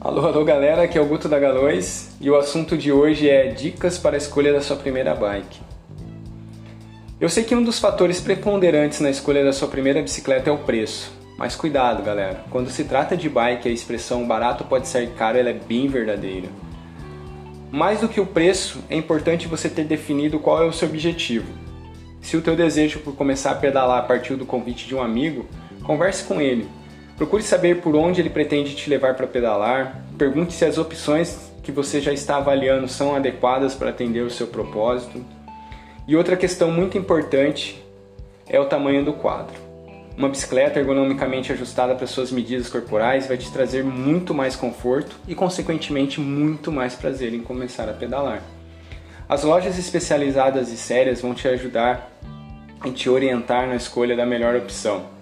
Alô, alô galera, aqui é o Guto da Galões e o assunto de hoje é dicas para a escolha da sua primeira bike. Eu sei que um dos fatores preponderantes na escolha da sua primeira bicicleta é o preço, mas cuidado galera, quando se trata de bike a expressão barato pode ser caro ela é bem verdadeira. Mais do que o preço, é importante você ter definido qual é o seu objetivo. Se o teu desejo por começar a pedalar partiu do convite de um amigo, converse com ele Procure saber por onde ele pretende te levar para pedalar. Pergunte se as opções que você já está avaliando são adequadas para atender o seu propósito. E outra questão muito importante é o tamanho do quadro. Uma bicicleta ergonomicamente ajustada para suas medidas corporais vai te trazer muito mais conforto e, consequentemente, muito mais prazer em começar a pedalar. As lojas especializadas e sérias vão te ajudar e te orientar na escolha da melhor opção.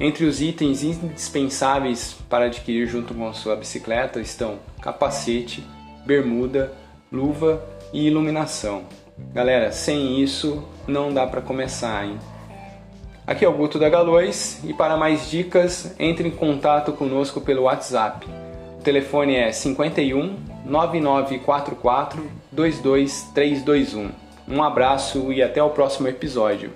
Entre os itens indispensáveis para adquirir junto com sua bicicleta estão capacete, bermuda, luva e iluminação. Galera, sem isso não dá para começar, hein? Aqui é o Guto da Galois e para mais dicas entre em contato conosco pelo WhatsApp. O telefone é 51 9944 22321. Um abraço e até o próximo episódio.